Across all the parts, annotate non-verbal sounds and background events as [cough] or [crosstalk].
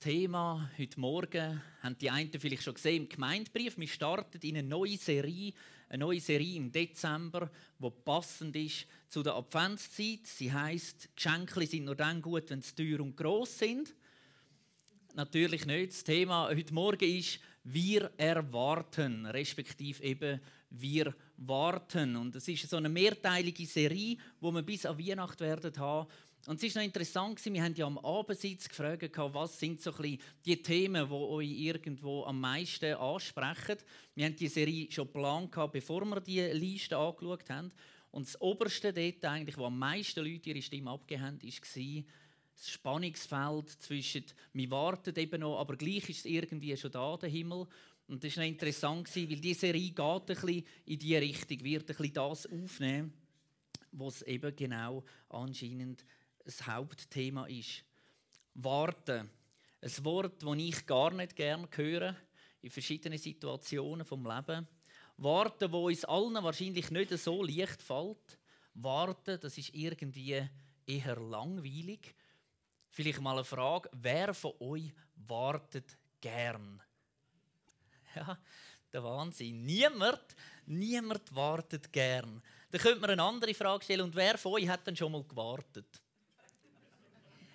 Thema heute Morgen haben die einen vielleicht schon gesehen im Gemeindebrief. Wir starten in eine neue Serie, eine neue Serie im Dezember, die passend ist zu der Adventszeit. Sie heißt Geschenke sind nur dann gut, wenn sie teuer und groß sind. Natürlich nicht. Das Thema heute Morgen ist wir erwarten, respektive eben wir warten. Und es ist so eine mehrteilige Serie, wo wir bis an Weihnachten werden haben und es ist noch interessant, wir haben ja am Abendsitz gefragt, was sind so die Themen, die euch irgendwo am meisten ansprechen. Wir haben die Serie schon geplant, bevor wir die Liste angeschaut haben. Und das oberste dort, eigentlich, wo am meisten Leute ihre Stimme abgegeben haben, war das Spannungsfeld zwischen «Wir warten eben noch, aber gleich ist es irgendwie schon da, der Himmel». Und das war noch interessant, weil diese Serie geht ein bisschen in diese Richtung, wird ein bisschen das aufnehmen, was eben genau anscheinend das Hauptthema ist. Warten. Ein Wort, das ich gar nicht gerne höre, in verschiedenen Situationen vom Leben. Warten, wo uns allen wahrscheinlich nicht so leicht fällt. Warten, das ist irgendwie eher langweilig. Vielleicht mal eine Frage: Wer von euch wartet gern? [laughs] Ja, der Wahnsinn. Niemand, niemand wartet gern. Dann könnte man eine andere Frage stellen. Und wer von euch hat denn schon mal gewartet?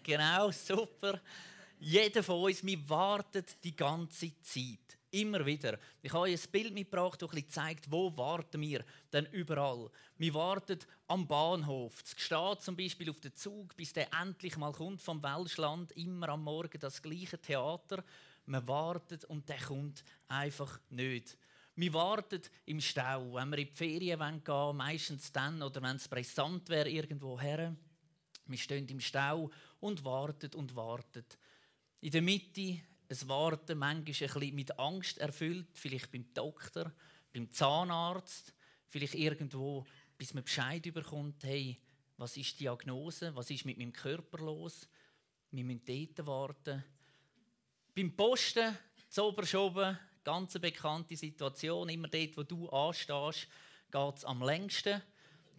Genau, super. Jeder von uns, wir wartet die ganze Zeit. Immer wieder. Ich habe euch ein Bild mitgebracht, das zeigt, wo warten wir denn überall. Wir warten am Bahnhof. Es steht zum Beispiel auf den Zug, bis der endlich mal kommt vom Welschland. Immer am Morgen das gleiche Theater. Man wartet und der kommt einfach nicht. Wir warten im Stau, wenn wir in die Ferien gehen wollen, meistens dann oder wenn es brisant wäre, irgendwo her. Wir stehen im Stau und wartet und wartet. In der Mitte ein Warten, manchmal ein bisschen mit Angst erfüllt, vielleicht beim Doktor, beim Zahnarzt, vielleicht irgendwo, bis man Bescheid bekommt, hey, was ist die Diagnose, was ist mit meinem Körper los? Wir müssen dort warten. Beim Posten, zu Oberschoben, ganz bekannte Situation, immer dort, wo du anstehst, geht es am längsten.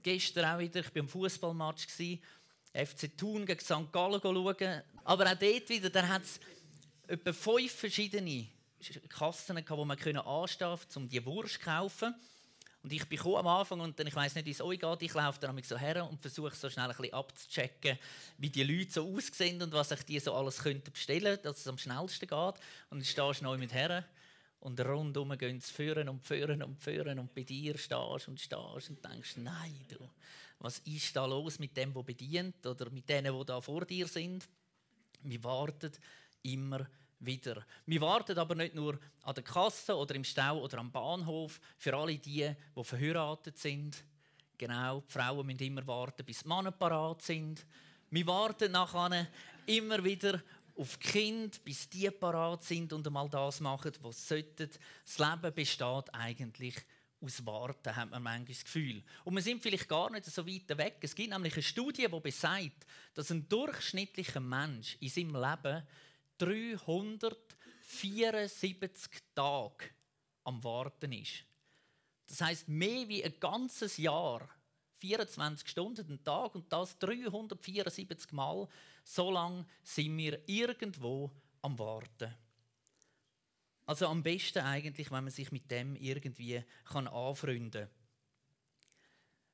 Gestern auch wieder, ich war beim Fußballmatch, FC Thun gegen St. Gallen schauen. Aber auch dort wieder, da hat es etwa fünf verschiedene Kassen wo man anstehen konnte, um die Wurst zu kaufen. Und ich bin am Anfang und dann, ich weiß nicht, wie es euch geht, ich laufe dann so her und versuche so schnell ein bisschen abzuchecken, wie die Leute so aussehen und was ich die so alles könnte bestellen dass es am schnellsten geht. Und dann stehst du neu mit her und rundum gehen sie führen und führen und führen und bei dir stehst und stehst und denkst, nein, du, was ist da los mit dem, der bedient oder mit denen, die da vor dir sind. Wir warten immer wieder. Wir warten aber nicht nur an der Kasse oder im Stau oder am Bahnhof für alle die, die verheiratet sind. Genau, die Frauen müssen immer warten, bis die Männer parat sind. Wir warten nachher immer wieder auf Kinder, bis die parat sind und einmal das machen, was sie sollten. Das Leben besteht eigentlich aus Warten, hat man manchmal das Gefühl. Und wir sind vielleicht gar nicht so weit weg. Es gibt nämlich eine Studie, die besagt, dass ein durchschnittlicher Mensch in seinem Leben 374 Tage am Warten ist. Das heißt mehr wie ein ganzes Jahr, 24 Stunden am Tag und das 374 Mal. So lange sind wir irgendwo am Warten. Also am besten eigentlich, wenn man sich mit dem irgendwie kann anfreunden kann.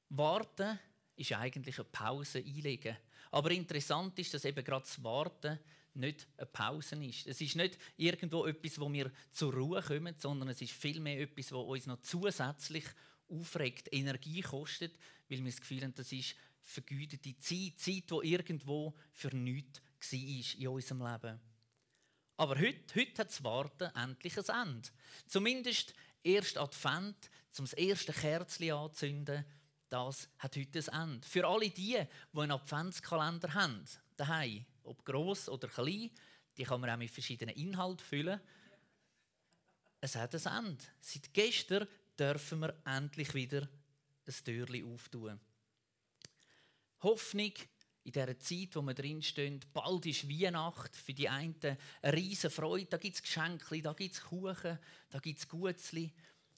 Warten ist eigentlich eine Pause einlegen. Aber interessant ist, dass eben gerade das Warten nicht eine Pause ist. Es ist nicht irgendwo etwas, wo wir zur Ruhe kommen, sondern es ist vielmehr etwas, was uns noch zusätzlich aufregt, Energie kostet, weil wir das Gefühl haben, das ist vergütete Zeit, Zeit, die irgendwo für nichts war in unserem Leben. Aber heute, heute hat das Warten endlich ein Ende. Zumindest erst Advent, zum das erste Kerzchen anzünden, das hat heute ein Ende. Für alle die, die einen Adventskalender haben, daheim, ob gross oder klein, die kann man auch mit verschiedenen Inhalten füllen. Es hat ein Ende. Seit gestern dürfen wir endlich wieder ein Türchen auftun. Hoffnung in dieser Zeit, wo wir drinstehen, bald ist Weihnacht, für die einen eine riesige Freude, da gibt es Geschenke, da gibt es Kuchen, da gibt es Gutzli.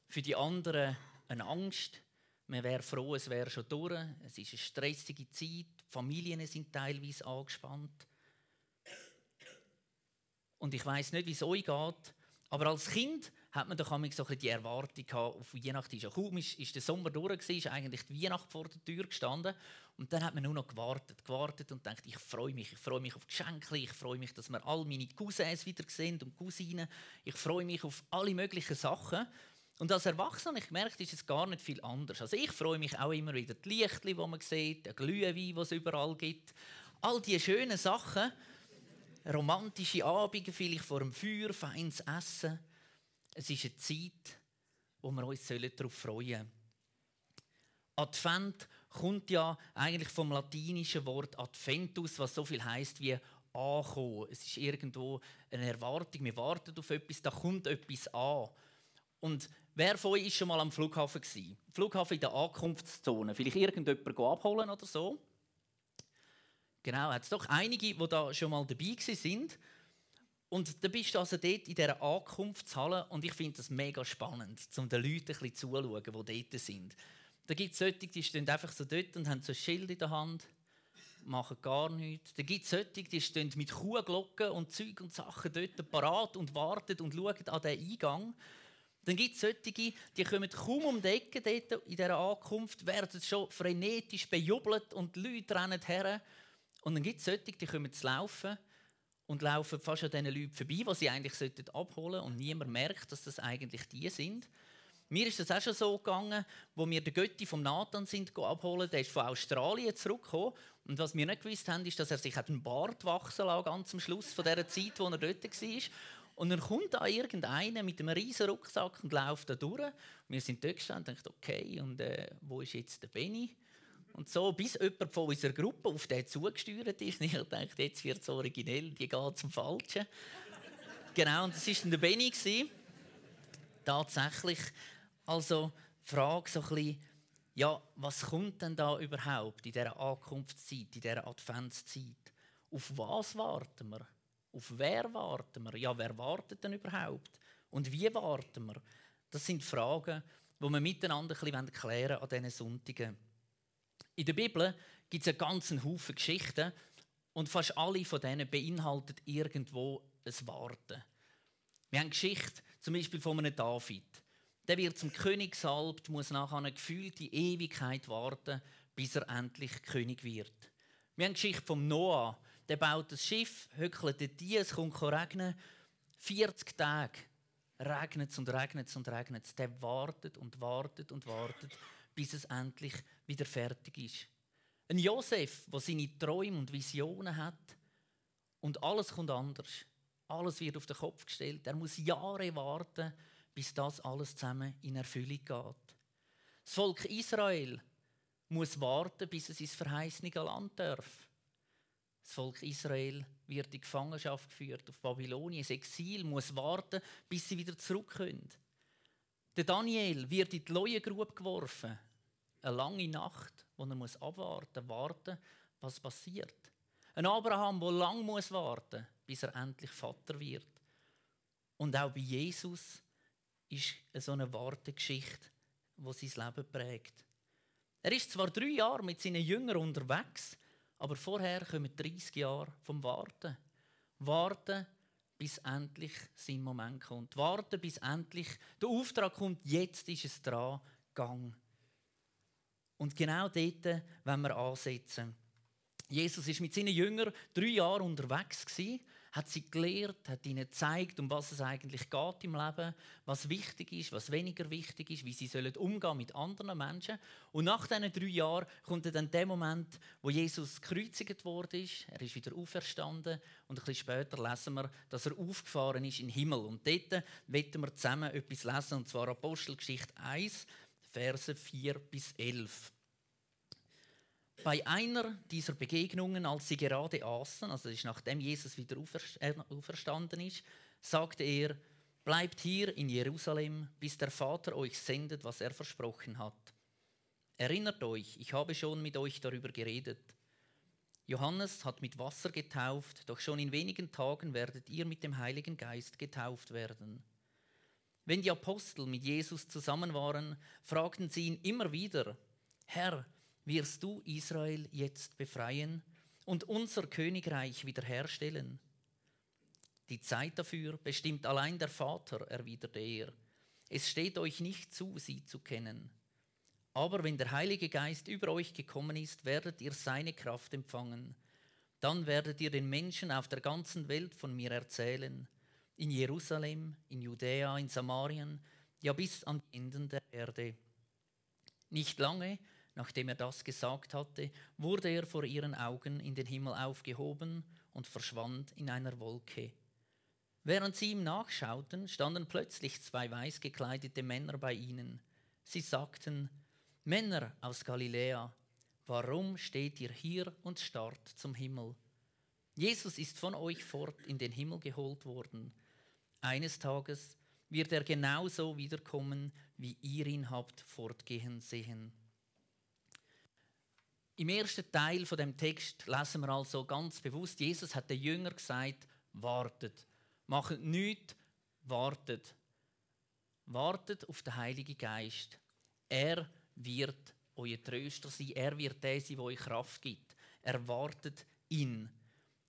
Für die anderen eine Angst. Man wäre froh, es wäre schon durch. Es ist eine stressige Zeit, die Familien sind teilweise angespannt. Und ich weiß nicht, wie es euch geht, aber als Kind hat man doch so ein bisschen die Erwartung auf Weihnachten. Ja, kaum ist, der Sommer durch, war, ist eigentlich die Weihnacht vor der Tür gestanden. Und dann hat man nur noch gewartet, gewartet und denkt, ich freue mich, ich freue mich auf Geschenke, ich freue mich, dass wir all meine Cousins wieder sehen und Cousinen. Ich freue mich auf alle möglichen Sachen. Und als Erwachsener, ich merke, ist es gar nicht viel anders. Also ich freue mich auch immer wieder die Lichter, die man sieht, der Glühwein, die es überall gibt. All diese schönen Sachen, romantische Abende, vielleicht vor dem Feuer, feines Essen. Es ist eine Zeit, wo wir uns darauf freuen sollen. Advent kommt ja eigentlich vom latinischen Wort Adventus, was so viel heißt wie ankommen. Es ist irgendwo eine Erwartung, wir warten auf etwas, da kommt etwas an. Und wer von euch ist schon mal am Flughafen gewesen? Flughafen in der Ankunftszone. Vielleicht irgendjemand abholen oder so? Genau, hat es doch einige, die da schon mal dabei sind. Und dann bist du also dort in dieser Ankunftshalle und ich finde das mega spannend, um den Leuten ein bisschen zuzuschauen, die dort sind. Da gibt es solche, die stehen einfach so dort und haben so ein Schild in der Hand, machen gar nichts. Da gibt es solche, die stehen mit Kuhglocken und Zeug und Sachen dort parat und warten und schauen an den Eingang. Dann gibt es solche, die kommen kaum um die Ecke dort in dieser Ankunft, werden schon frenetisch bejubelt und die Leute rennen her. Und dann gibt es solche, die kommen zu laufen und laufen fast an diesen Leuten vorbei, die sie eigentlich abholen sollten und niemand merkt, dass das eigentlich die sind. Mir ist das auch schon so gegangen, wo wir den Götti vom Nathan sind abholen. Der ist von Australien zurückgekommen. Und was wir nicht gewusst haben, ist, dass er sich einen Bart wachsen lassen, ganz am Schluss von dieser Zeit, wo er dort war. Und dann kommt da irgendeiner mit einem riesen Rucksack und läuft da durch. Wir sind dort gestanden und dachten, okay, und äh, wo ist jetzt der Benny? Und so, bis jemand von unserer Gruppe auf den zugesteuert ist. Und [laughs] ich dachte, jetzt wird es originell, die geht zum Falschen. genau, und das war dann der Benny. Tatsächlich, also die Frage so ein bisschen, ja, was kommt denn da überhaupt in dieser Ankunftszeit, in dieser Adventszeit? Auf was warten wir? Auf wer warten wir? Ja, wer wartet denn überhaupt? Und wie warten wir? Das sind Fragen, die wir miteinander ein bisschen klären an diesen Sonntagen. In der Bibel gibt es einen ganzen Haufen Geschichten und fast alle von denen beinhalten irgendwo ein Warten. Wir haben Geschichte zum Beispiel von einem David. Der wird zum König gesalbt, muss nachher eine gefühlte Ewigkeit warten, bis er endlich König wird. Wir haben Geschichte von Noah der baut das Schiff, höckelt ein, es kommt regnen. 40 Tage regnet es und regnet es und regnet es. Der wartet und wartet und wartet, bis es endlich wieder fertig ist. Ein Josef, der seine Träume und Visionen hat und alles kommt anders. Alles wird auf den Kopf gestellt. Er muss Jahre warten, bis das alles zusammen in Erfüllung geht. Das Volk Israel muss warten, bis es ins verheißene Land darf. Das Volk Israel wird in Gefangenschaft geführt auf Babylonien. Das Exil muss warten, bis sie wieder zurückkommen. Der Daniel wird in die Leuengrube geworfen. Eine lange Nacht, wo er muss abwarten, warten, was passiert. Ein Abraham, der lang muss warten, bis er endlich Vater wird. Und auch bei Jesus ist so eine Wartegeschichte, wo sein Leben prägt. Er ist zwar drei Jahre mit seinen Jüngern unterwegs, aber vorher kommen 30 Jahre vom Warten. Warten, bis endlich sein Moment kommt. Warten, bis endlich der Auftrag kommt. Jetzt ist es dran, Gang. Und genau dort wenn wir ansetzen. Jesus ist mit seinen Jüngern drei Jahre unterwegs hat sie gelehrt, hat ihnen gezeigt, um was es eigentlich geht im Leben, was wichtig ist, was weniger wichtig ist, wie sie sollen umgehen mit anderen Menschen. Und nach diesen drei Jahren kommt dann der Moment, wo Jesus gekreuzigt wurde. Er ist wieder auferstanden und ein bisschen später lesen wir, dass er aufgefahren ist in den Himmel. Und dort werden wir zusammen etwas lesen, und zwar Apostelgeschichte 1, Verse 4 bis 11. Bei einer dieser Begegnungen, als sie gerade aßen, also das ist nachdem Jesus wieder äh, auferstanden ist, sagte er, bleibt hier in Jerusalem, bis der Vater euch sendet, was er versprochen hat. Erinnert euch, ich habe schon mit euch darüber geredet. Johannes hat mit Wasser getauft, doch schon in wenigen Tagen werdet ihr mit dem Heiligen Geist getauft werden. Wenn die Apostel mit Jesus zusammen waren, fragten sie ihn immer wieder, Herr, wirst du Israel jetzt befreien und unser Königreich wiederherstellen. Die Zeit dafür bestimmt allein der Vater, erwiderte er. Es steht euch nicht zu, sie zu kennen. Aber wenn der Heilige Geist über euch gekommen ist, werdet ihr seine Kraft empfangen. Dann werdet ihr den Menschen auf der ganzen Welt von mir erzählen. In Jerusalem, in Judäa, in Samarien, ja bis an die Enden der Erde. Nicht lange, nachdem er das gesagt hatte, wurde er vor ihren Augen in den Himmel aufgehoben und verschwand in einer Wolke. Während sie ihm nachschauten, standen plötzlich zwei weiß gekleidete Männer bei ihnen. Sie sagten, Männer aus Galiläa, warum steht ihr hier und starrt zum Himmel? Jesus ist von euch fort in den Himmel geholt worden. Eines Tages wird er genauso wiederkommen, wie ihr ihn habt fortgehen sehen. Im ersten Teil von dem Text lesen wir also ganz bewusst, Jesus hat den Jünger gesagt, wartet. Macht nichts, wartet. Wartet auf den Heiligen Geist. Er wird euer Tröster sein. Er wird der sein, der euch Kraft gibt. Erwartet ihn.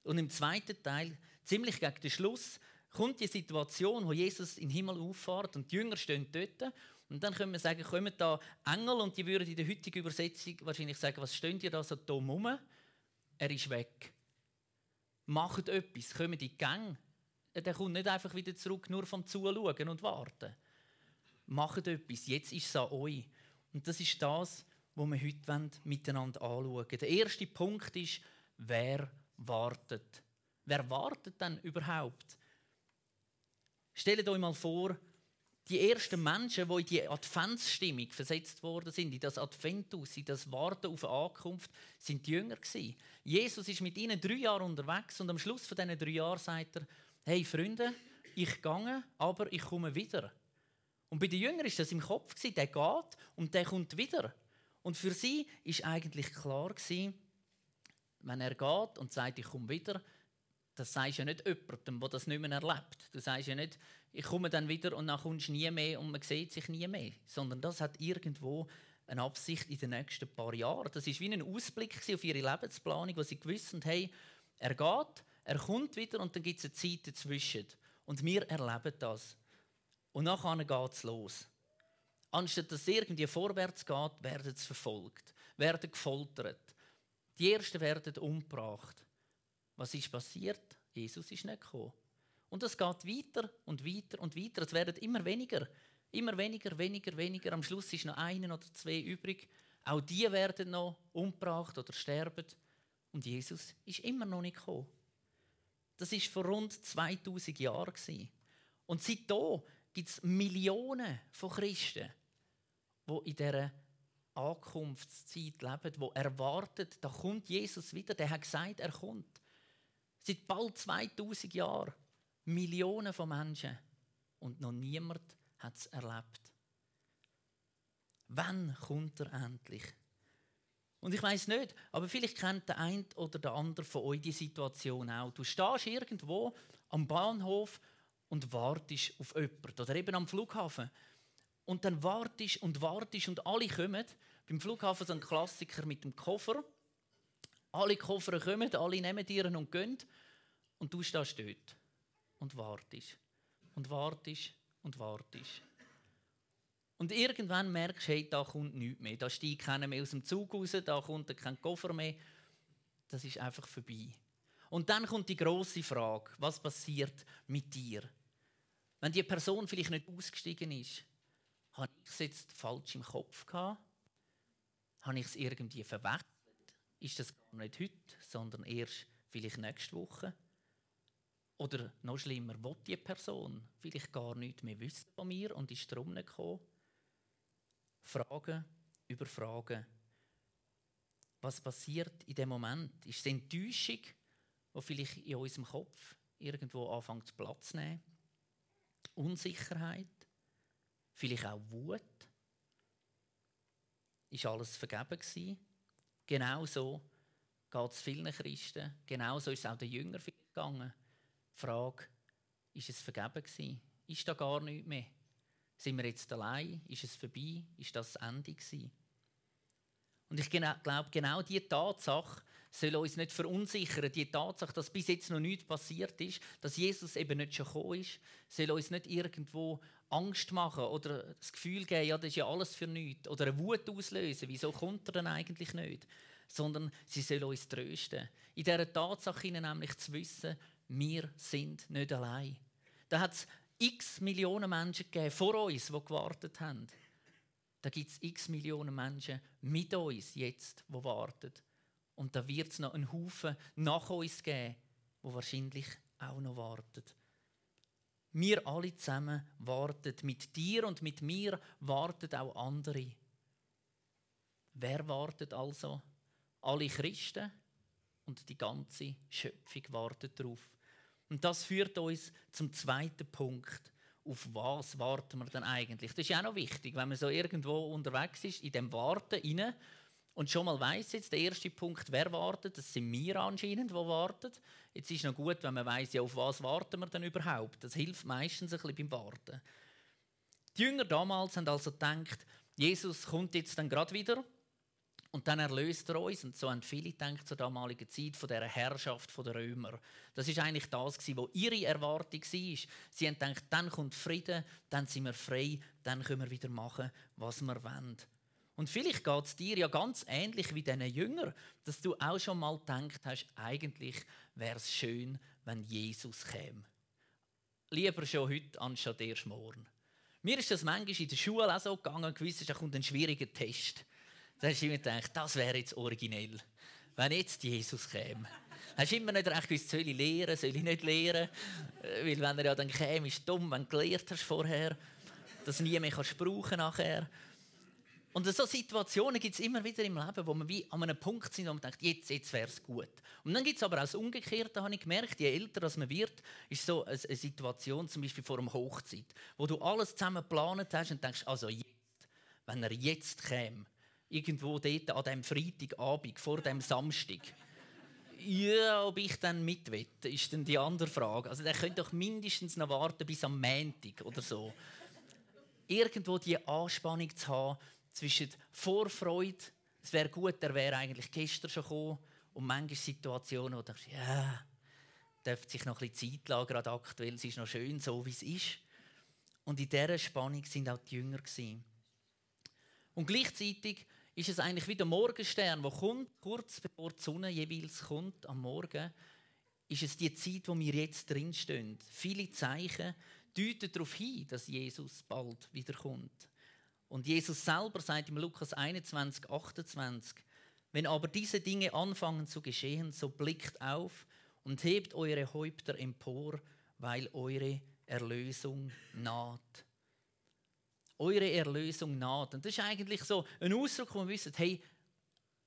Und im zweiten Teil, ziemlich gegen den Schluss, kommt die Situation, wo Jesus in den Himmel auffährt und die Jünger stehen dort. Und dann können wir sagen, kommen da Engel und die würden in der heutigen Übersetzung wahrscheinlich sagen, was stehen ihr da so dumm rum? Er ist weg. Macht etwas, kommen in die Gang der kommt nicht einfach wieder zurück, nur vom Zuschauen und Warten. Macht etwas, jetzt ist es an euch. Und das ist das, was wir heute miteinander anschauen wollen. Der erste Punkt ist, wer wartet. Wer wartet denn überhaupt? Stellt euch mal vor, die ersten Menschen, die in die Adventsstimmung versetzt worden sind, in das Adventus, in das Warten auf Ankunft, sind die Jünger gewesen. Jesus ist mit ihnen drei Jahre unterwegs und am Schluss von diesen drei Jahren sagt er, hey Freunde, ich gehe, aber ich komme wieder. Und bei den Jüngern ist das im Kopf der geht und der kommt wieder. Und für sie ist eigentlich klar wenn er geht und sagt, ich komme wieder, das sagst ja nicht jemandem, der das nicht mehr erlebt. Du sagst ja nicht, ich komme dann wieder und dann kommst du nie mehr und man sieht sich nie mehr. Sondern das hat irgendwo eine Absicht in den nächsten paar Jahren. Das ist wie ein Ausblick auf ihre Lebensplanung, wo sie gewusst haben, hey, er geht, er kommt wieder und dann gibt es eine Zeit dazwischen. Und wir erleben das. Und nachher geht es los. Anstatt dass es irgendwie vorwärts geht, werden sie verfolgt, werden gefoltert. Die Ersten werden umgebracht. Was ist passiert? Jesus ist nicht gekommen. Und es geht weiter und weiter und weiter. Es werden immer weniger. Immer weniger, weniger, weniger. Am Schluss ist noch einer oder zwei übrig. Auch die werden noch umgebracht oder sterben. Und Jesus ist immer noch nicht gekommen. Das ist vor rund 2000 Jahren. Und seitdem gibt es Millionen von Christen, die in dieser Ankunftszeit leben, die erwarten, da kommt Jesus wieder. Der hat gesagt, er kommt. Seit bald 2000 Jahren. Millionen von Menschen. Und noch niemand hat es erlebt. Wann kommt er endlich? Und ich weiß nicht, aber vielleicht kennt der eine oder der andere von euch die Situation auch. Du stehst irgendwo am Bahnhof und wartest auf jemanden oder eben am Flughafen. Und dann wartest und wartest und alle kommen. Beim Flughafen so ein Klassiker mit dem Koffer. Alle Koffer kommen, alle nehmen ihren und gehen. Und du stehst dort und wartest und wartest und wartest. Und irgendwann merkst du, hey, da kommt nichts mehr. Da steigt keiner mehr aus dem Zug raus, da kommt kein Koffer mehr. Das ist einfach vorbei. Und dann kommt die große Frage, was passiert mit dir? Wenn die Person vielleicht nicht ausgestiegen ist, habe ich es jetzt falsch im Kopf gehabt? Habe ich es irgendwie verwechselt? Ist das gar nicht heute, sondern erst vielleicht nächste Woche? Oder noch schlimmer, will die Person vielleicht gar nichts mehr wissen von mir und ist darum nicht gekommen? Fragen über Fragen. Was passiert in dem Moment? Ist es Enttäuschung, die vielleicht in unserem Kopf irgendwo anfängt Platz zu nehmen? Unsicherheit? Vielleicht auch Wut? Ist alles vergeben gewesen? Genau so geht es vielen Christen. Genau so ist es auch den Jüngern gegangen. Die Frage, ist es vergeben gewesen? Ist da gar nichts mehr? Sind wir jetzt allein? Ist es vorbei? Ist das das Ende gewesen? Und ich glaube, genau diese Tatsache soll uns nicht verunsichern. Die Tatsache, dass bis jetzt noch nichts passiert ist, dass Jesus eben nicht schon gekommen ist, soll uns nicht irgendwo Angst machen oder das Gefühl geben, ja, das ist ja alles für nichts. Oder eine Wut auslösen, wieso kommt er denn eigentlich nicht? Sondern sie soll uns trösten. In dieser Tatsache nämlich zu wissen, wir sind nicht allein. Da hat es x Millionen Menschen gegeben vor uns, die gewartet haben. Da gibt es x Millionen Menschen mit uns jetzt, die warten. Und da wird es noch einen Haufen nach uns geben, wo wahrscheinlich auch noch warten. Wir alle zusammen warten. Mit dir und mit mir warten auch andere. Wer wartet also? Alle Christen und die ganze Schöpfung wartet darauf. Und das führt uns zum zweiten Punkt. Auf was warten wir denn eigentlich? Das ist ja auch noch wichtig, wenn man so irgendwo unterwegs ist, in dem Warten inne und schon mal weiß jetzt der erste Punkt, wer wartet, das sind wir anscheinend, die warten. Jetzt ist noch gut, wenn man weiß, ja, auf was warten wir denn überhaupt. Das hilft meistens ein bisschen beim Warten. Die Jünger damals haben also gedacht, Jesus kommt jetzt dann gerade wieder und dann erlöst er uns. Und so haben viele gedacht zur damaligen Zeit von der Herrschaft der Römer. Das ist eigentlich das, was ihre Erwartung war. Sie haben gedacht, dann kommt Frieden, dann sind wir frei, dann können wir wieder machen, was wir wollen. Und vielleicht geht es dir ja ganz ähnlich wie diesen Jünger, dass du auch schon mal gedacht hast, eigentlich wäre es schön, wenn Jesus käme. Lieber schon heute, anstatt erst morgen. Mir ist das manchmal in der Schule auch so gegangen, gewiss, da kommt ein schwieriger Test. Da hast du immer gedacht, das wäre jetzt originell, wenn jetzt Jesus käme. Hast du immer nicht recht gewusst, soll ich lehren, soll ich nicht lehren? Äh, weil wenn er ja dann käme, ist es dumm, wenn du gelernt hast vorher, dass nie mehr kannst brauchen nachher. Und so Situationen gibt es immer wieder im Leben, wo man wie an einem Punkt sind, wo man denkt, jetzt, jetzt wäre es gut. Und dann gibt es aber auch das Umgekehrte, habe ich gemerkt, je älter man wird, ist so eine Situation, zum Beispiel vor einer Hochzeit, wo du alles zusammen geplant hast und denkst, also jetzt, wenn er jetzt käme, irgendwo dort an dem Freitagabend, vor dem Samstag, ja, ob ich dann mitwette, ist dann die andere Frage. Also der könnte doch mindestens noch warten bis am Montag oder so. Irgendwo die Anspannung zu haben, zwischen Vorfreude, es wäre gut, er wäre eigentlich gestern schon gekommen, und manche Situationen, wo du denkst, ja, dürfte sich noch ein bisschen Zeit lassen, gerade aktuell, es ist noch schön, so wie es ist. Und in dieser Spannung sind auch die Jünger. Und gleichzeitig ist es eigentlich wie der Morgenstern, der kommt, kurz bevor die Sonne jeweils kommt am Morgen, ist es die Zeit, wo wir jetzt drinstehen. Viele Zeichen deuten darauf hin, dass Jesus bald wiederkommt. Und Jesus selber sagt im Lukas 21, 28, wenn aber diese Dinge anfangen zu geschehen, so blickt auf und hebt eure Häupter empor, weil eure Erlösung naht. Eure Erlösung naht. Und das ist eigentlich so ein Ausdruck, wo wir wissen, hey,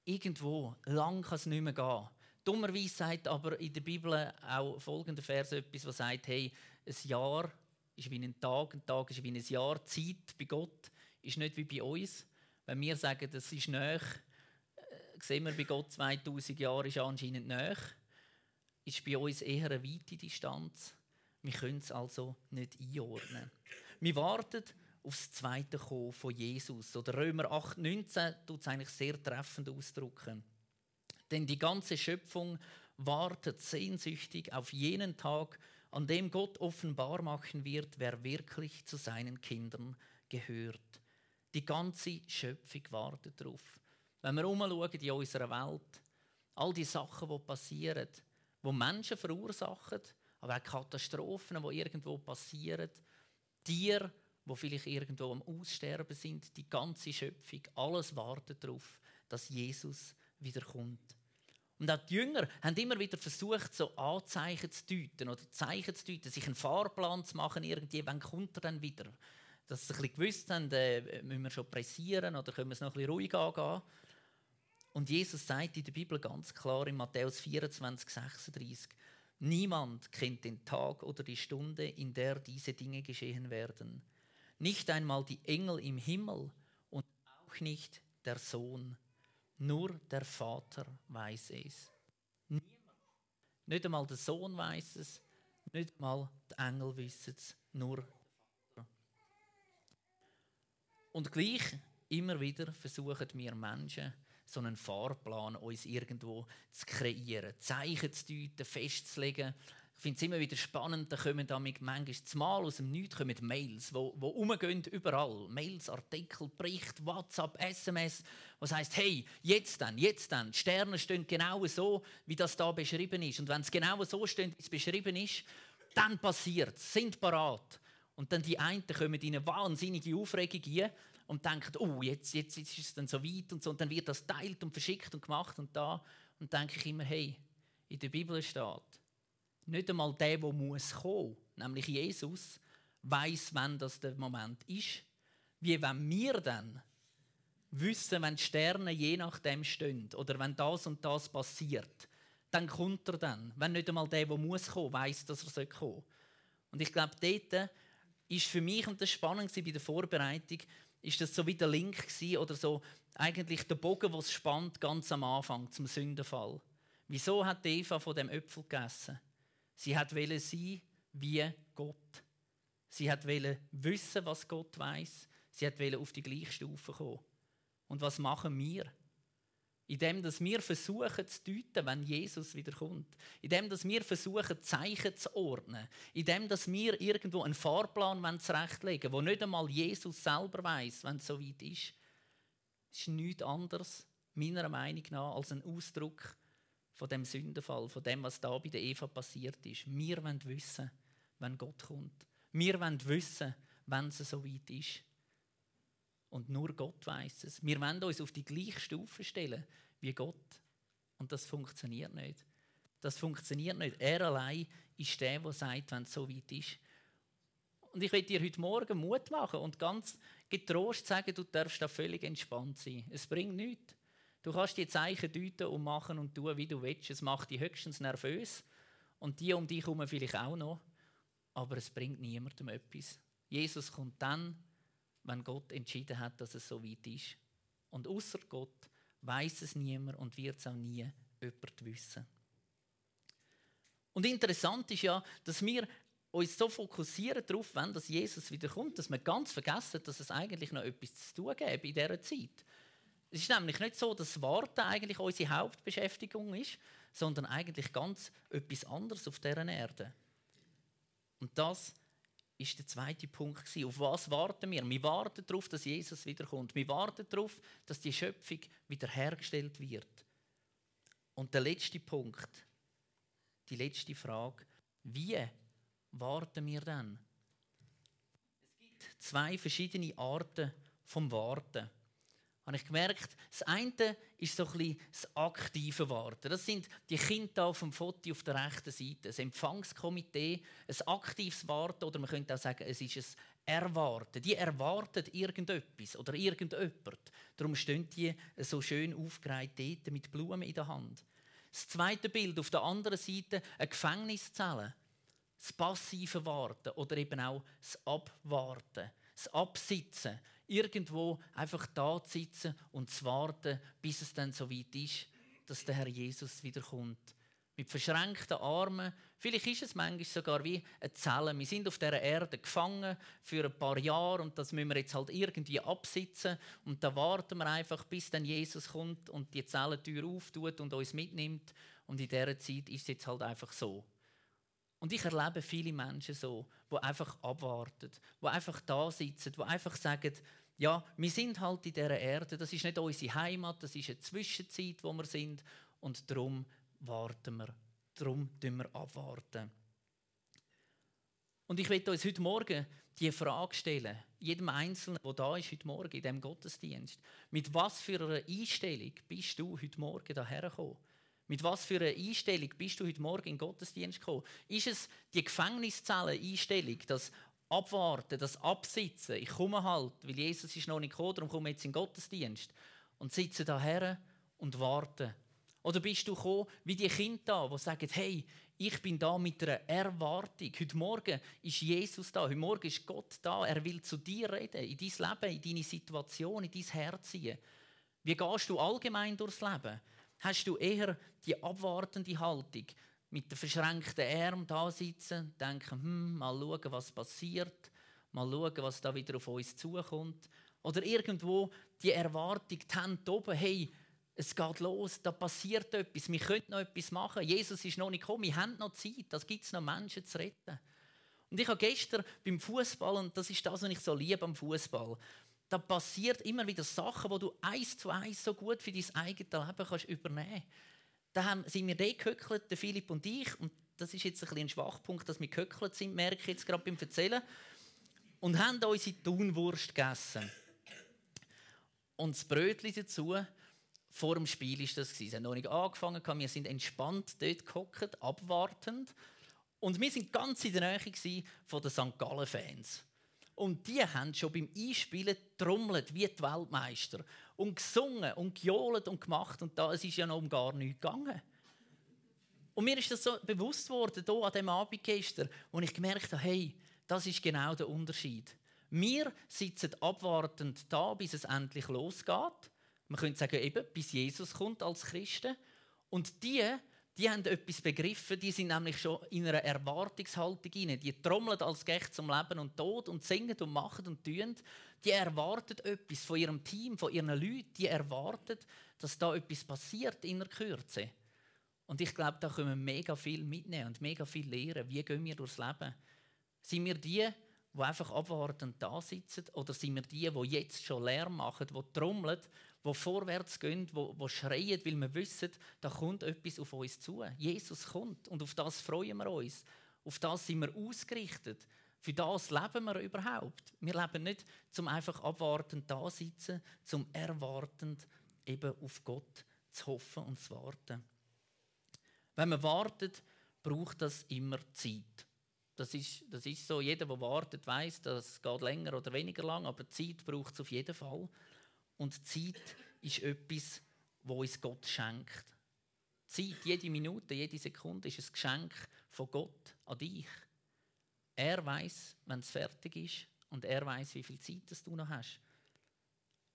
irgendwo, lang kann es nicht mehr gehen. Dummerweise sagt aber in der Bibel auch folgender Vers etwas, was sagt, hey, ein Jahr ist wie ein Tag, ein Tag ist wie ein Jahr. Zeit bei Gott ist nicht wie bei uns. Wenn wir sagen, das ist näher, äh, sehen wir bei Gott 2000 Jahre ist anscheinend näher, ist bei uns eher eine weite Distanz. Wir können es also nicht einordnen. Wir warten auf das zweite Kommen von Jesus. Oder Römer 8, 19 tut es eigentlich sehr treffend ausdrücken. Denn die ganze Schöpfung wartet sehnsüchtig auf jenen Tag, an dem Gott offenbar machen wird, wer wirklich zu seinen Kindern gehört. Die ganze Schöpfung wartet darauf. Wenn wir umschauen in unserer Welt, all die Sachen, die passieren, die Menschen verursachen, aber auch Katastrophen, die irgendwo passieren, Tiere, die vielleicht irgendwo am Aussterben sind, die ganze Schöpfung, alles wartet darauf, dass Jesus wiederkommt. Und auch die Jünger haben immer wieder versucht, so Anzeichen zu deuten oder Zeichen zu deuten, sich einen Fahrplan zu machen, irgendwie, wann kommt er dann wieder? dass sie ein bisschen gewusst haben, äh, müssen wir schon pressieren oder können wir es noch ein bisschen ruhig angehen. Und Jesus sagt in der Bibel ganz klar in Matthäus 24, 36, Niemand kennt den Tag oder die Stunde, in der diese Dinge geschehen werden. Nicht einmal die Engel im Himmel und auch nicht der Sohn. Nur der Vater weiß es. Niemand. Nicht einmal der Sohn weiß es, nicht einmal die Engel wissen es, nur Und gleich immer wieder versuchen wir Menschen, so einen Fahrplan uns irgendwo zu kreieren, Zeichen zu deuten, festzulegen. Ich finde es immer wieder spannend, da kommen damit manchmal Mal aus dem Nichts kommen Mails, wo umgehen überall. Mails, Artikel, Bericht, WhatsApp, SMS, was heißt, hey, jetzt dann, jetzt dann. Die Sterne stehen genau so, wie das da beschrieben ist. Und wenn es genau so steht, wie es beschrieben ist, dann passiert es, sind parat. Und dann die einen kommen in eine wahnsinnige Aufregung rein und denken, oh, jetzt, jetzt, jetzt ist es dann so weit und so. Und dann wird das teilt und verschickt und gemacht und da. Und denke ich immer, hey, in der Bibel steht, nicht einmal der, der muss kommen, nämlich Jesus, weiß, wann das der Moment ist. Wie wenn wir dann wissen, wenn die Sterne je nachdem stehen oder wenn das und das passiert, dann kommt er dann. Wenn nicht einmal der, der muss kommen, weiß, dass er kommen soll. Und ich glaube, dort ist für mich, und das spannend bei der Vorbereitung, ist das so wie der Link oder so eigentlich der Bogen, was spannt ganz am Anfang zum Sündenfall. Wieso hat Eva von dem Äpfel gegessen? Sie hat wollte sein wie Gott. Sie hat wollte wissen, was Gott weiß. Sie hat wollte auf die gleiche Stufe kommen. Und was machen wir? Indem dass wir versuchen zu deuten, wenn Jesus wiederkommt. Indem dass wir versuchen, Zeichen zu ordnen. Indem dass wir irgendwo einen Fahrplan zurechtlegen wollen, wo nicht einmal Jesus selber weiß, wenn es so weit ist. Das ist nichts anderes, meiner Meinung nach, als ein Ausdruck von dem Sündenfall, von dem, was da bei der Eva passiert ist. Wir wollen wissen, wenn Gott kommt. Wir wollen wissen, wenn es so weit ist. Und nur Gott weiß es. Wir wollen uns auf die gleiche Stufe stellen wie Gott. Und das funktioniert nicht. Das funktioniert nicht. Er allein ist der, der sagt, wenn es so weit ist. Und ich will dir heute Morgen Mut machen und ganz getrost sagen, du darfst da völlig entspannt sein. Es bringt nichts. Du kannst die Zeichen deuten und machen und tun, wie du willst. Es macht dich höchstens nervös und die um dich herum vielleicht auch noch. Aber es bringt niemandem etwas. Jesus kommt dann, wenn Gott entschieden hat, dass es so weit ist. Und außer Gott weiß es niemand und wird es auch nie jemand wissen. Und interessant ist ja, dass wir uns so fokussieren darauf, wenn das Jesus wiederkommt, dass wir ganz vergessen, dass es eigentlich noch etwas zu tun gibt in dieser Zeit. Es ist nämlich nicht so, dass Warten eigentlich unsere Hauptbeschäftigung ist, sondern eigentlich ganz etwas anderes auf dieser Erde. Und das ist der zweite Punkt. Auf was warten wir? Wir warten darauf, dass Jesus wiederkommt. Wir warten darauf, dass die Schöpfung wiederhergestellt wird. Und der letzte Punkt, die letzte Frage, wie warten wir dann? Es gibt zwei verschiedene Arten vom Warten habe ich gemerkt, das eine ist so ein das aktive Warten. Das sind die Kinder auf dem Foto auf der rechten Seite. Das Empfangskomitee, ein aktives Warten oder man könnte auch sagen, es ist ein Erwarten. Die erwarten irgendetwas oder irgendjemand. Darum stehen die so schön aufgereiht dort mit Blumen in der Hand. Das zweite Bild auf der anderen Seite, eine Gefängniszelle. Das passive Warten oder eben auch das Abwarten, das Absitzen irgendwo einfach da zu sitzen und zu warten, bis es dann so weit ist, dass der Herr Jesus wiederkommt. Mit verschränkten Armen. Vielleicht ist es manchmal sogar wie eine Zelle. Wir sind auf dieser Erde gefangen für ein paar Jahre und das müssen wir jetzt halt irgendwie absitzen. Und da warten wir einfach, bis dann Jesus kommt und die Zellentür auftut und uns mitnimmt. Und in dieser Zeit ist es jetzt halt einfach so. Und ich erlebe viele Menschen so, die einfach abwarten, die einfach da sitzen, die einfach sagen, ja, wir sind halt in dieser Erde, das ist nicht unsere Heimat, das ist eine Zwischenzeit, wo wir sind und darum warten wir, darum tun wir abwarten. Und ich möchte uns heute Morgen die Frage stellen, jedem Einzelnen, der da ist heute Morgen in diesem Gottesdienst, mit was für einer Einstellung bist du heute Morgen hierher gekommen? Mit was für einer Einstellung bist du heute Morgen in den Gottesdienst gekommen? Ist es die Gefängniszellen-Einstellung, das Abwarten, das Absitzen? Ich komme halt, weil Jesus ist noch nicht gekommen, darum komme ich jetzt in den Gottesdienst. Und sitze daher und warte. Oder bist du gekommen, wie die Kinder da, die sagen, hey, ich bin da mit einer Erwartung. Heute Morgen ist Jesus da, heute Morgen ist Gott da. Er will zu dir reden, in dein Leben, in deine Situation, in dein Herz ziehen. Wie gehst du allgemein durchs Leben? Hast du eher die abwartende Haltung, mit den verschränkten Armen da sitzen, denken, hm, mal schauen, was passiert, mal schauen, was da wieder auf uns zukommt. Oder irgendwo die Erwartung, die Hände oben, hey, Es geht los, da passiert etwas, wir können noch etwas machen. Jesus ist noch nicht gekommen, wir haben noch Zeit, das gibt es noch Menschen zu retten. Und ich habe gestern beim Fußball, und das ist das, was ich so liebe am Fußball, da passiert immer wieder Sachen, wo du eins zu eins so gut für dein eigenes Leben kannst übernehmen. Da haben, sind wir da gehöckelt, der Philipp und ich, und das ist jetzt ein, ein Schwachpunkt, dass wir gehöckelt sind, merke ich jetzt gerade beim Erzählen, und haben unsere Thunwurst gegessen. Und das Brötchen dazu, vor dem Spiel ist das Es hat noch nicht angefangen, wir sind entspannt dort gehockt, abwartend. Und wir sind ganz in der Nähe von den St. Gallen-Fans. Und die haben schon beim Einspielen trommelt wie die Weltmeister und gesungen und gejohlt und gemacht und da es ist ja noch um gar nichts gegangen. Und mir ist das so bewusst worden hier an dem Abend gestern, wo ich gemerkt habe, hey, das ist genau der Unterschied. Wir sitzen abwartend da, bis es endlich losgeht. Man könnte sagen, eben, bis Jesus kommt als Christen. Und die die haben etwas begriffen, die sind nämlich schon in einer Erwartungshaltung hinein. Die trommeln als Gäste zum Leben und Tod und singen und machen und tun. Die erwarten etwas von ihrem Team, von ihren Leuten. Die erwarten, dass da etwas passiert in der Kürze. Und ich glaube, da können wir mega viel mitnehmen und mega viel lernen. Wie gehen wir durchs Leben? Sind wir die, die einfach abwartend da sitzen? Oder sind wir die, die jetzt schon Lärm machen, die trommeln wo vorwärts gehen, wo, wo schreien, weil wir wissen, da kommt etwas auf uns zu. Jesus kommt und auf das freuen wir uns. Auf das sind wir ausgerichtet. Für das leben wir überhaupt. Wir leben nicht zum einfach abwartend da sitzen, zum erwartend eben auf Gott zu hoffen und zu warten. Wenn man wartet, braucht das immer Zeit. Das ist, das ist so. Jeder, der wartet, weiß, das geht länger oder weniger lang, aber Zeit braucht es auf jeden Fall. Und Zeit ist etwas, wo uns Gott schenkt. Zeit, jede Minute, jede Sekunde ist ein Geschenk von Gott an dich. Er weiß, wenn es fertig ist und er weiß, wie viel Zeit du noch hast.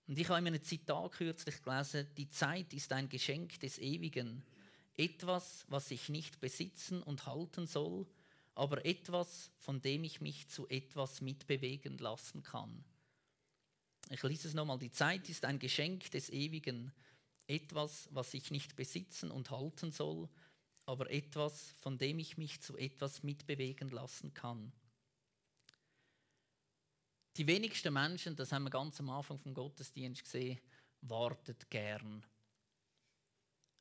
Und ich habe in einem Zitat kürzlich gelesen: Die Zeit ist ein Geschenk des Ewigen, etwas, was ich nicht besitzen und halten soll, aber etwas, von dem ich mich zu etwas mitbewegen lassen kann. Ich lese es nochmal. Die Zeit ist ein Geschenk des Ewigen, etwas, was ich nicht besitzen und halten soll, aber etwas, von dem ich mich zu etwas mitbewegen lassen kann. Die wenigsten Menschen, das haben wir ganz am Anfang vom Gottesdienst gesehen, wartet gern.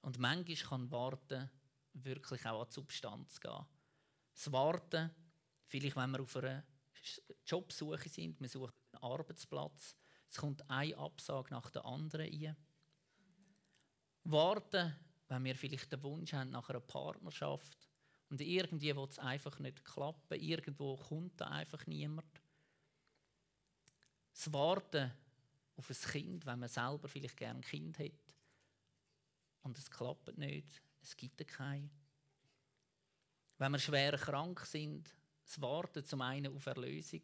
Und manchmal kann Warten wirklich auch an die Substanz gehen. Das Warten, vielleicht wenn wir auf einer Jobsuche sind, wir suchen einen Arbeitsplatz, es kommt eine Absage nach der anderen ein. Warten, wenn wir vielleicht den Wunsch haben nach einer Partnerschaft und irgendwie will es einfach nicht klappen, irgendwo kommt da einfach niemand. Das Warten auf ein Kind, wenn man selber vielleicht gerne ein Kind hat und es klappt nicht, es gibt kein. Wenn wir schwer krank sind, das Warten zum einen auf Erlösung,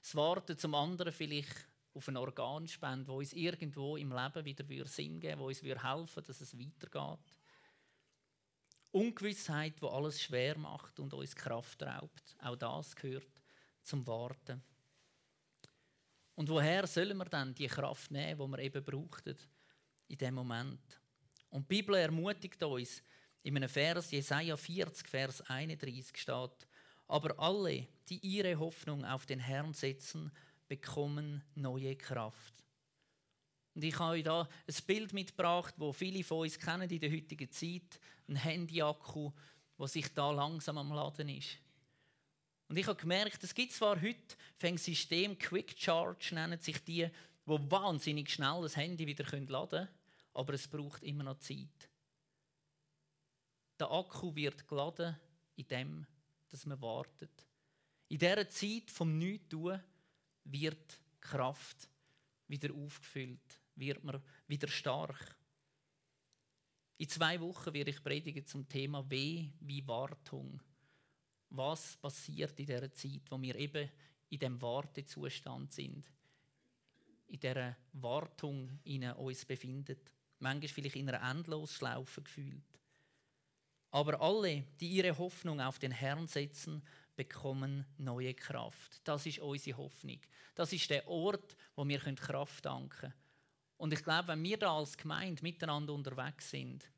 das Warten zum anderen vielleicht auf eine Organspende, wo uns irgendwo im Leben wieder Sinn geben wo uns helfen dass es weitergeht. Ungewissheit, wo alles schwer macht und uns Kraft raubt. Auch das gehört zum Warten. Und woher sollen wir dann die Kraft nehmen, die wir eben brauchten in dem Moment? Und die Bibel ermutigt uns, in einem Vers, Jesaja 40, Vers 31 steht, aber alle, die ihre Hoffnung auf den Herrn setzen, bekommen neue Kraft. Und ich habe euch da ein Bild mitgebracht, wo viele von uns kennen in der heutigen Zeit, ein Handyakku, wo sich da langsam am Laden ist. Und ich habe gemerkt, es gibt zwar heute ein System, Quick Charge nennen sich die, wo wahnsinnig schnell das Handy wieder laden können, aber es braucht immer noch Zeit. Der Akku wird geladen in dem, dass man wartet. In dieser Zeit vom Nichtstun wird Kraft wieder aufgefüllt, wird man wieder stark. In zwei Wochen werde ich predigen zum Thema Weh wie Wartung. Was passiert in der Zeit, wo wir eben in dem Wartezustand sind, in der Wartung in uns befinden, manchmal vielleicht in einer Endlosschlaufe gefühlt. Aber alle, die ihre Hoffnung auf den Herrn setzen, bekommen neue Kraft. Das ist unsere Hoffnung. Das ist der Ort, wo wir Kraft danken können. Und ich glaube, wenn wir da als Gemeinde miteinander unterwegs sind,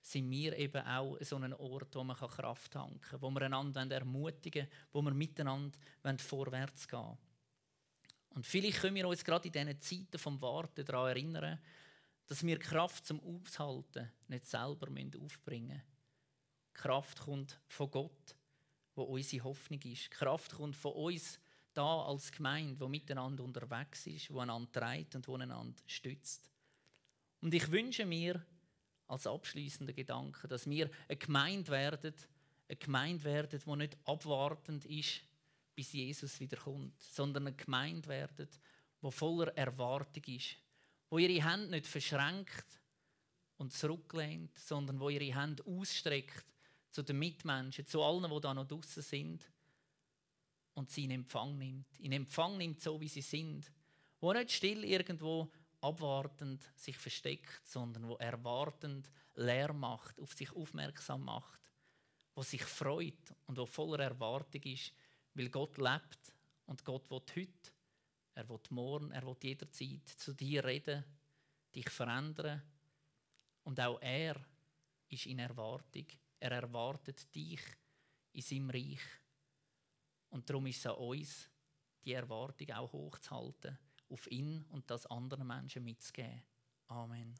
sind wir eben auch so ein Ort, wo man Kraft tanken kann, wo wir einander ermutigen wo wir miteinander vorwärts gehen wollen. Und vielleicht können wir uns gerade in diesen Zeiten vom Warten daran erinnern, dass wir Kraft zum Aushalten nicht selber aufbringen müssen. Kraft kommt von Gott, wo unsere Hoffnung ist. Kraft kommt von uns da als Gemeinde, wo miteinander unterwegs ist, wo einander trägt und wo einander stützt. Und ich wünsche mir als abschließender Gedanke, dass wir eine Gemeinde werden, eine Gemeinde werden, die nicht abwartend ist, bis Jesus wiederkommt, sondern eine Gemeinde werden, die voller Erwartung ist, wo ihre Hände nicht verschränkt und zurücklehnt, sondern wo ihre Hände ausstreckt zu den Mitmenschen, zu allen, die da noch draußen sind und sie in Empfang nimmt. In Empfang nimmt, so wie sie sind. Wo nicht still irgendwo abwartend sich versteckt, sondern wo erwartend leer macht, auf sich aufmerksam macht, wo sich freut und wo voller Erwartung ist, weil Gott lebt und Gott will heute, er will morgen, er will jederzeit zu dir reden, dich verändern und auch er ist in Erwartung. Er erwartet dich in seinem Reich. Und darum ist es an uns, die Erwartung auch hochzuhalten, auf ihn und das anderen Menschen mitzugeben. Amen.